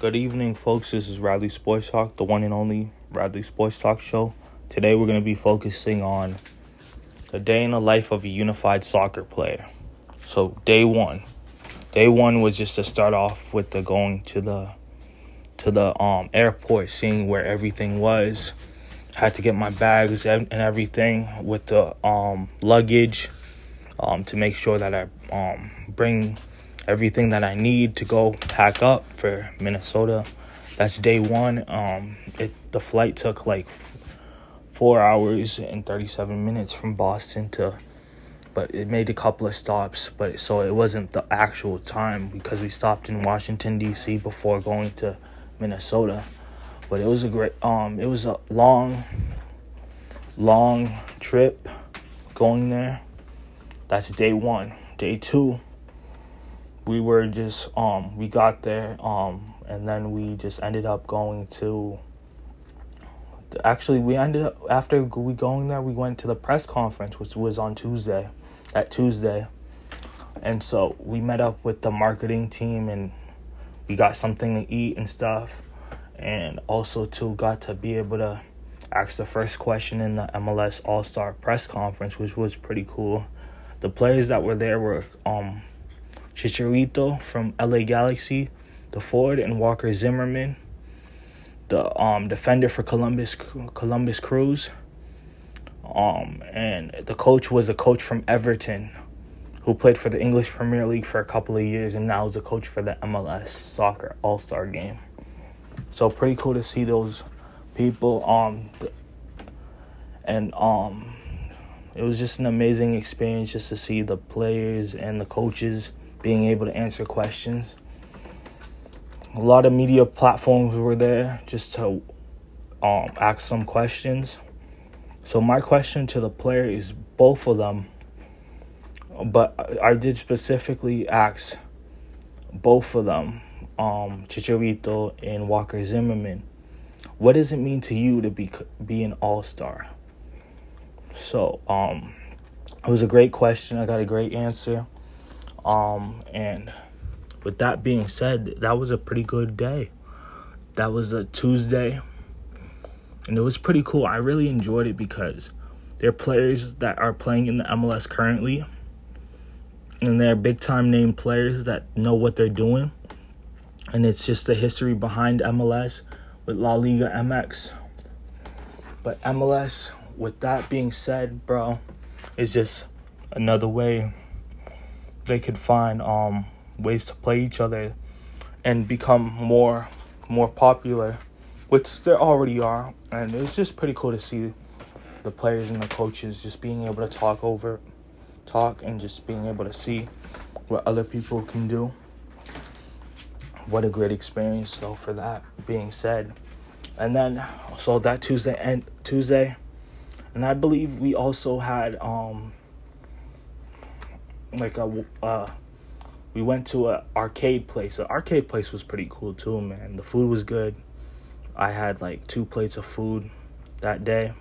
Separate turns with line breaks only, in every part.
Good evening, folks. This is Radley Sports Talk, the one and only Radley Sports Talk show. Today, we're going to be focusing on the day in the life of a unified soccer player. So, day one, day one was just to start off with the going to the to the um airport, seeing where everything was. Had to get my bags and everything with the um luggage, um to make sure that I um bring everything that I need to go pack up for Minnesota. That's day one. Um, it the flight took like four hours and thirty seven minutes from Boston to, but it made a couple of stops. But so it wasn't the actual time because we stopped in Washington D.C. before going to Minnesota. But it was a great. Um, it was a long, long trip going there. That's day one. Day two we were just um we got there um and then we just ended up going to actually we ended up after we going there we went to the press conference which was on Tuesday at Tuesday. And so we met up with the marketing team and we got something to eat and stuff. And also too got to be able to ask the first question in the MLS All-Star press conference which was pretty cool. The players that were there were um Chicharito from LA Galaxy, the forward, and Walker Zimmerman, the um, defender for Columbus Columbus Crews. Um, and the coach was a coach from Everton, who played for the English Premier League for a couple of years, and now is a coach for the MLS Soccer All Star Game. So pretty cool to see those people. Um, and um, it was just an amazing experience just to see the players and the coaches being able to answer questions. A lot of media platforms were there just to um, ask some questions. So my question to the player is both of them, but I did specifically ask both of them, um, Chicharito and Walker Zimmerman, what does it mean to you to be be an all star? So um, it was a great question. I got a great answer. Um, and with that being said, that was a pretty good day. That was a Tuesday, and it was pretty cool. I really enjoyed it because they're players that are playing in the MLS currently, and they're big time name players that know what they're doing. And it's just the history behind MLS with La Liga MX. But MLS, with that being said, bro, is just another way they could find um, ways to play each other and become more more popular, which they already are. And it's just pretty cool to see the players and the coaches just being able to talk over, talk, and just being able to see what other people can do. What a great experience, though. For that being said, and then so that Tuesday and Tuesday, and I believe we also had um like a uh, we went to a arcade place. The arcade place was pretty cool too, man. The food was good. I had like two plates of food that day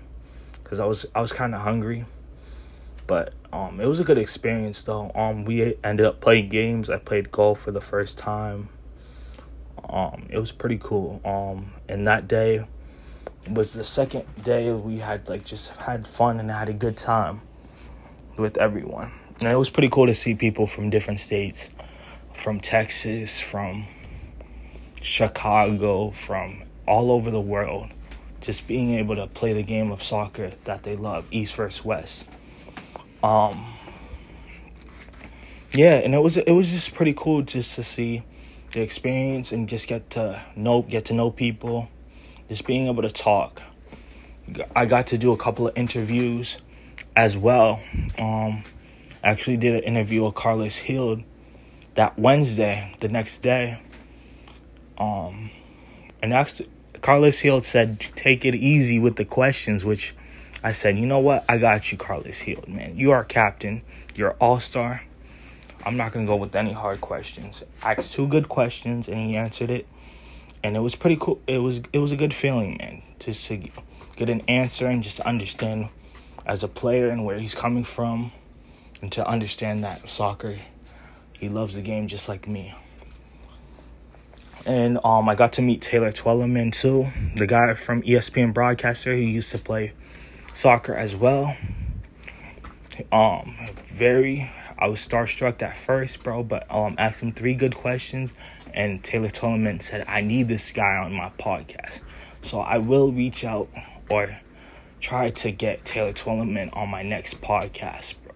because I was I was kind of hungry, but um, it was a good experience though. Um, we ended up playing games. I played golf for the first time. Um, it was pretty cool. Um, and that day was the second day we had like just had fun and had a good time with everyone. And it was pretty cool to see people from different states, from Texas, from Chicago, from all over the world, just being able to play the game of soccer that they love, East versus West. Um, yeah, and it was it was just pretty cool just to see the experience and just get to know get to know people, just being able to talk. I got to do a couple of interviews as well. Um, actually did an interview with Carlos Gil that Wednesday, the next day. Um, and actually, Carlos Gil said, "Take it easy with the questions," which I said, "You know what? I got you, Carlos Gil, man. You are captain. You're all star. I'm not gonna go with any hard questions. I asked two good questions, and he answered it, and it was pretty cool. It was it was a good feeling, man, to get an answer and just understand as a player and where he's coming from and to understand that soccer, he loves the game just like me. And um, I got to meet Taylor Twellman too, the guy from ESPN broadcaster who used to play soccer as well. Um, very, I was starstruck at first, bro, but um, asked him three good questions, and Taylor Twellman said, "I need this guy on my podcast." So I will reach out or try to get Taylor Twellman on my next podcast, bro.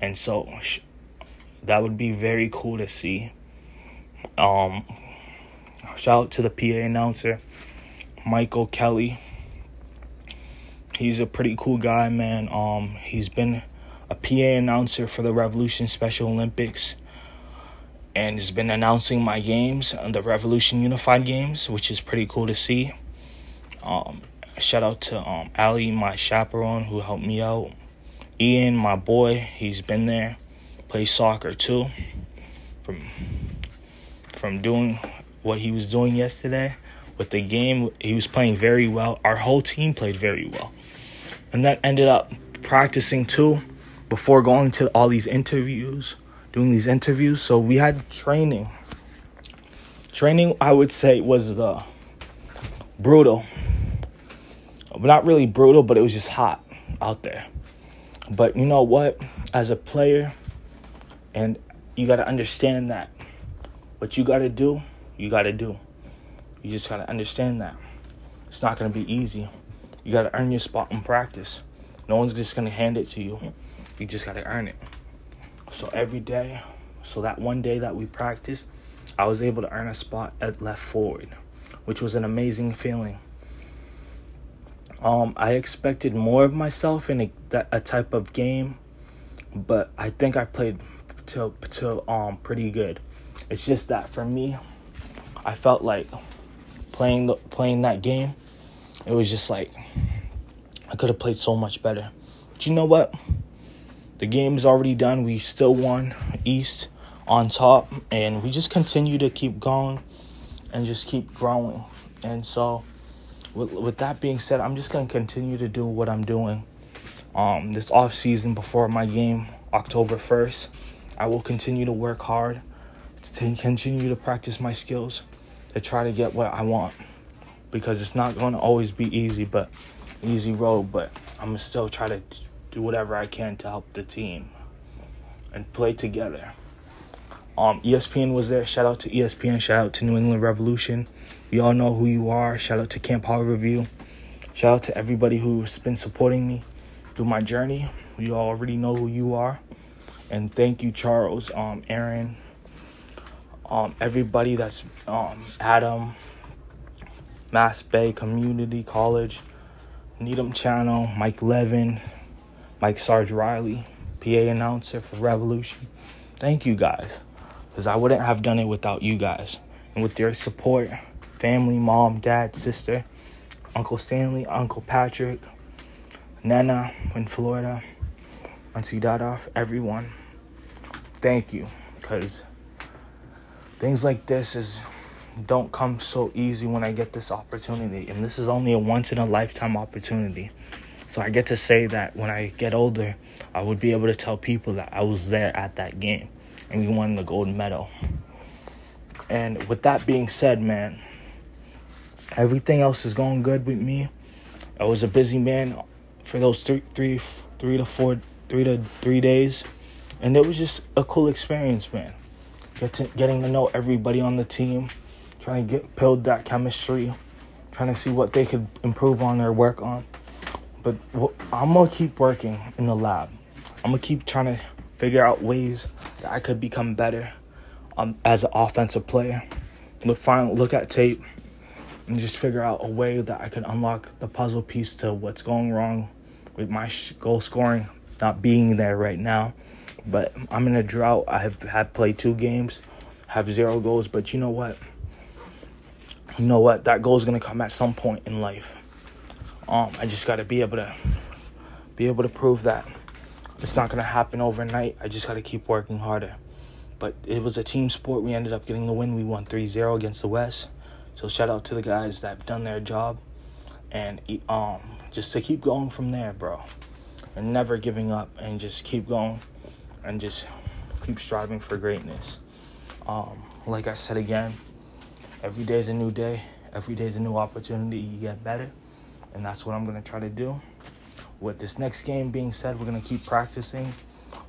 And so that would be very cool to see. Um, shout out to the PA announcer, Michael Kelly. He's a pretty cool guy, man. Um, he's been a PA announcer for the Revolution Special Olympics and has been announcing my games on the Revolution Unified Games, which is pretty cool to see. Um, shout out to um, Ali, my chaperone, who helped me out. Ian, my boy, he's been there, plays soccer too. From from doing what he was doing yesterday with the game, he was playing very well. Our whole team played very well, and that ended up practicing too before going to all these interviews, doing these interviews. So we had training. Training, I would say, was the brutal not really brutal, but it was just hot out there. But you know what? As a player, and you got to understand that what you got to do, you got to do. You just got to understand that. It's not going to be easy. You got to earn your spot in practice. No one's just going to hand it to you. You just got to earn it. So every day, so that one day that we practiced, I was able to earn a spot at left forward, which was an amazing feeling. Um, I expected more of myself in a, a type of game, but I think I played to, to um pretty good. It's just that for me, I felt like playing the, playing that game, it was just like I could have played so much better. But you know what? The game is already done. We still won East on top, and we just continue to keep going and just keep growing. And so with, with that being said, I'm just gonna continue to do what I'm doing. Um, this off season before my game, October 1st, I will continue to work hard to continue to practice my skills to try to get what I want because it's not to always be easy, but easy road. But I'm gonna still try to do whatever I can to help the team and play together. Um, ESPN was there. Shout out to ESPN. Shout out to New England Revolution. We all know who you are. Shout out to Camp Hall Review. Shout out to everybody who's been supporting me through my journey. You all already know who you are. And thank you, Charles, um, Aaron, um, everybody that's um, Adam, Mass Bay Community College, Needham Channel, Mike Levin, Mike Sarge Riley, PA announcer for Revolution. Thank you guys because I wouldn't have done it without you guys. And with your support, family, mom, dad, sister, Uncle Stanley, Uncle Patrick, Nana in Florida, Auntie Dadoff, everyone, thank you. Because things like this is don't come so easy when I get this opportunity. And this is only a once in a lifetime opportunity. So I get to say that when I get older, I would be able to tell people that I was there at that game and we won the gold medal. And with that being said, man, everything else is going good with me. I was a busy man for those three, three, three to four, three to three days, and it was just a cool experience, man. Get to, getting to know everybody on the team, trying to get build that chemistry, trying to see what they could improve on or work on. But I'm gonna keep working in the lab. I'm gonna keep trying to figure out ways I could become better um, as an offensive player. Look, find, look at tape and just figure out a way that I could unlock the puzzle piece to what's going wrong with my goal scoring not being there right now. But I'm in a drought. I have had played two games, have zero goals. But you know what? You know what? That goal is gonna come at some point in life. Um, I just gotta be able to be able to prove that it's not going to happen overnight. I just got to keep working harder. But it was a team sport. We ended up getting the win. We won 3 0 against the West. So shout out to the guys that have done their job. And um, just to keep going from there, bro. And never giving up and just keep going and just keep striving for greatness. Um, like I said again, every day is a new day. Every day is a new opportunity. You get better, and that's what I'm gonna try to do. With this next game being said, we're gonna keep practicing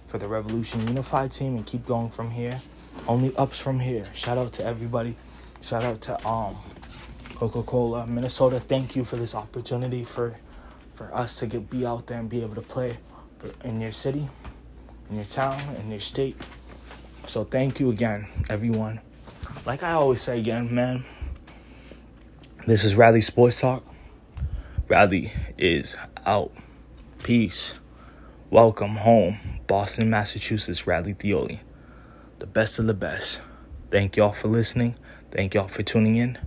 for the Revolution Unified team and keep going from here. Only ups from here. Shout out to everybody. Shout out to um Coca-Cola, Minnesota. Thank you for this opportunity for for us to get be out there and be able to play in your city, in your town, in your state. So thank you again, everyone. Like I always say again, man. This is Radley Sports Talk. Radley is out. Peace. Welcome home, Boston, Massachusetts, Radley Theoli. The best of the best. Thank y'all for listening. Thank y'all for tuning in.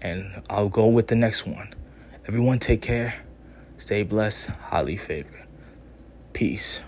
And I'll go with the next one. Everyone take care. Stay blessed. Highly favored. Peace.